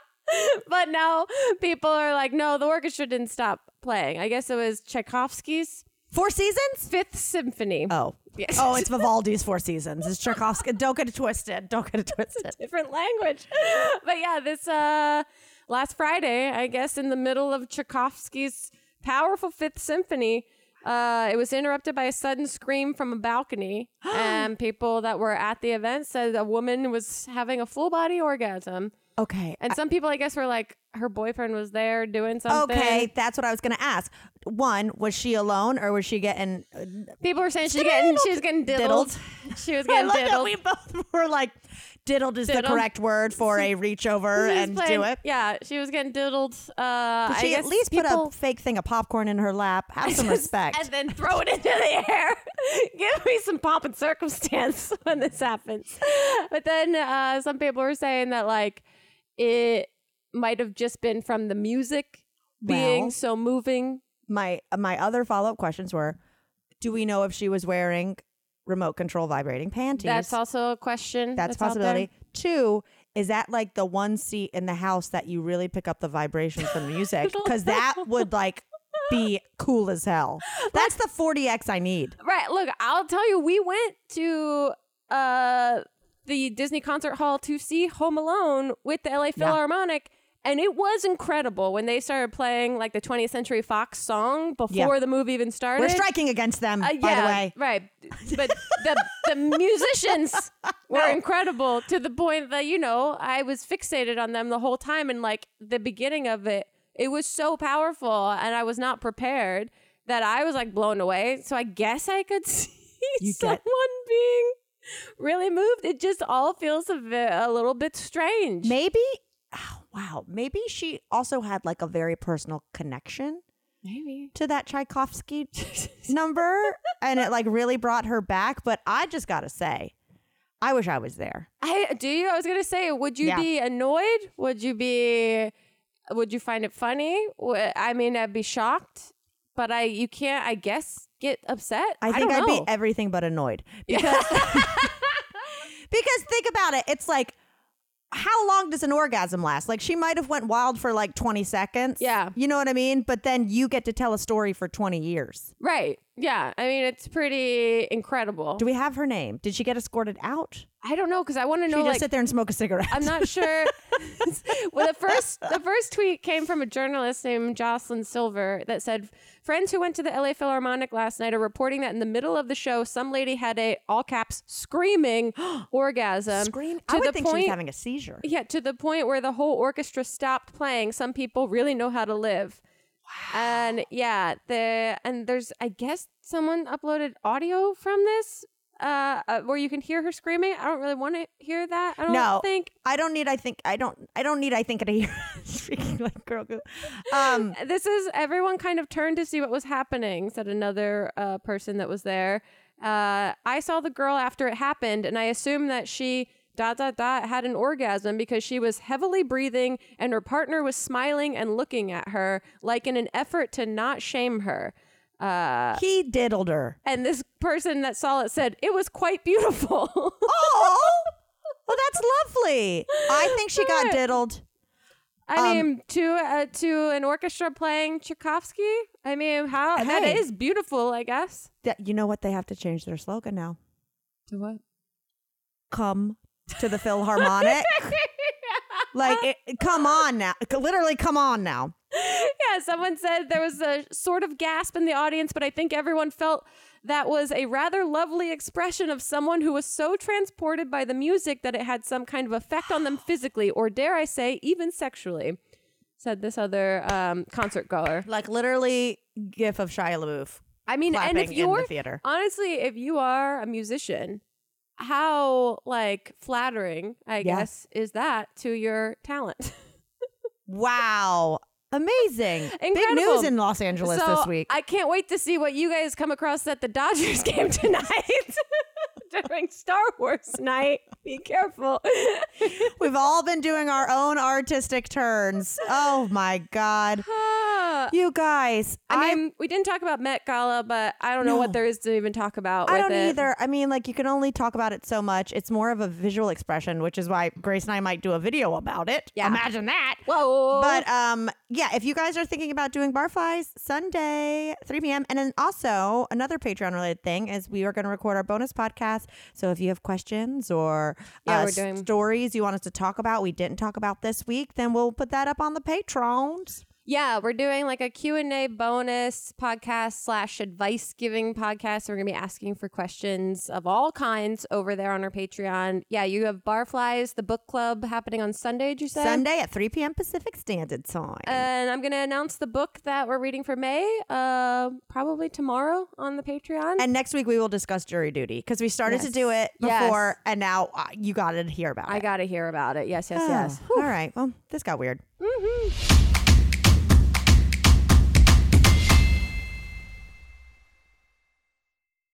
But now people are like, no, the orchestra didn't stop playing. I guess it was Tchaikovsky's Four seasons? Fifth Symphony. Oh. Yes. Oh, it's Vivaldi's Four Seasons. It's Tchaikovsky. Don't get it twisted. Don't get it twisted. different language. but yeah, this uh last Friday, I guess in the middle of Tchaikovsky's powerful Fifth Symphony, uh, it was interrupted by a sudden scream from a balcony, and people that were at the event said a woman was having a full body orgasm. Okay. And some people, I guess, were like, her boyfriend was there doing something. Okay, that's what I was going to ask. One, was she alone or was she getting uh, People were saying she's getting, she was getting diddled. She was getting diddled. we both were like, diddled is the correct word for a reach over and playing- do it. Yeah, she was getting diddled. Uh, she at least put people- a fake thing of popcorn in her lap? Have some respect. and then throw it into the air. Give me some pomp and circumstance when this happens. But then uh, some people were saying that like it might have just been from the music being Well- so moving. my my other follow up questions were: Do we know if she was wearing remote control vibrating panties? That's also a question. That's a out possibility. Two, is that like the one seat in the house that you really pick up the vibrations from music? Because that would like be cool as hell. That's the 40x I need. Right. Look, I'll tell you, we went to uh, the Disney Concert Hall to see Home Alone with the LA Philharmonic. And it was incredible when they started playing like the 20th Century Fox song before Yeah. the movie even started. We're striking against them, Uh, by the way. right. But the the musicians were incredible to the point that you know I was fixated on them the whole time, and like the beginning of it, it was so powerful, and I was not prepared that I was like blown away. So I guess I could see You someone get- being really moved. It just all feels a, bit, a little bit strange. Maybe, oh, wow, maybe she also had like a very personal connection Maybe. to that Tchaikovsky number and it like really brought her back. But I just got to say, I wish I was there. I do you. I was gonna say, would you Yeah. be annoyed? Would you be? Would you find it funny? I mean, I'd be shocked, but I you can't. I guess get upset. I think don't I'd be everything but annoyed because because think about it. It's like how long does an orgasm last? Like she might have went wild for like 20 seconds. Yeah. You know what I mean? But then you get to tell a story for 20 years. right. Yeah. I mean, it's pretty incredible. Do we have her name? Did she get escorted out? I don't know because I want to know. She just Like, sit there and smoke a cigarette. I'm not sure. well, the first the first tweet came from a journalist named Jocelyn Silver that said, "Friends who went to the LA Philharmonic last night are reporting that in the middle of the show, some lady had a all caps screaming orgasm Scream. to I would the think she point was having a seizure. Yeah, to the point where the whole orchestra stopped playing. Some people really know how to live. Wow. And yeah, the and there's I guess someone uploaded audio from this uh, uh where you can hear her screaming. I don't really want to hear that. I don't No. think I don't need. I think. I don't. I don't need. I think. To hear speaking like girl. Goo. Um. this is everyone kind of turned to see what was happening, said another uh, person that was there. Uh, I saw the girl after it happened, and I assumed that she dot dot dot had an orgasm because she was heavily breathing and her partner was smiling and looking at her like in an effort to not shame her. Uh, He diddled her. and this person that saw it said it was quite beautiful. Oh. Well, that's lovely. I think she got diddled. I Um, mean, to uh, to an orchestra playing Tchaikovsky. I mean, how that Hey. is beautiful, I guess. That you know what? They have to change their slogan now. To what? Come to the Philharmonic. like, it, come on now. Literally, come on now. yeah, someone said there was a sort of gasp in the audience, but I think everyone felt that was a rather lovely expression of someone who was so transported by the music that it had some kind of effect on them physically, or dare I say, even sexually. Said this other um, concert goer. Like literally, gif of Shia LaBeouf I mean, and if you're the theater. honestly, if you are a musician, how like flattering, I Yeah. guess, is that to your talent? Wow. Amazing. Big news in Los Angeles so this week. I can't wait to see what you guys come across at the Dodgers game tonight during Star Wars night. Be careful. We've all been doing our own artistic turns. Oh my God. You guys. I mean, we didn't talk about Met Gala, but I don't know No. what there is to even talk about. I with don't it. either. I mean, like you can only talk about it so much. It's more of a visual expression, which is why Grace and I might do a video about it. Yeah. Imagine that. Whoa! But um, yeah, if you guys are thinking about doing barflies Sunday, 3 p.m. And then also another Patreon related thing is we are going to record our bonus podcast. So if you have questions or Yeah, uh, doing- stories you want us to talk about, we didn't talk about this week, then we'll put that up on the Patreon. Yeah, we're doing like a Q&A bonus podcast slash advice giving podcast. We're going to be asking for questions of all kinds over there on our Patreon. Yeah, you have Barflies, the book club happening on Sunday, did you say? Sunday at 3 p.m. Pacific Standard Time. And I'm going to announce the book that we're reading for May uh, probably tomorrow on the Patreon. and next week we will discuss jury duty because we started to do it Yes. before, and now uh, you got to hear about I it. I got to hear about it. Yes, yes, yes. Oh, all right. Well, this got weird.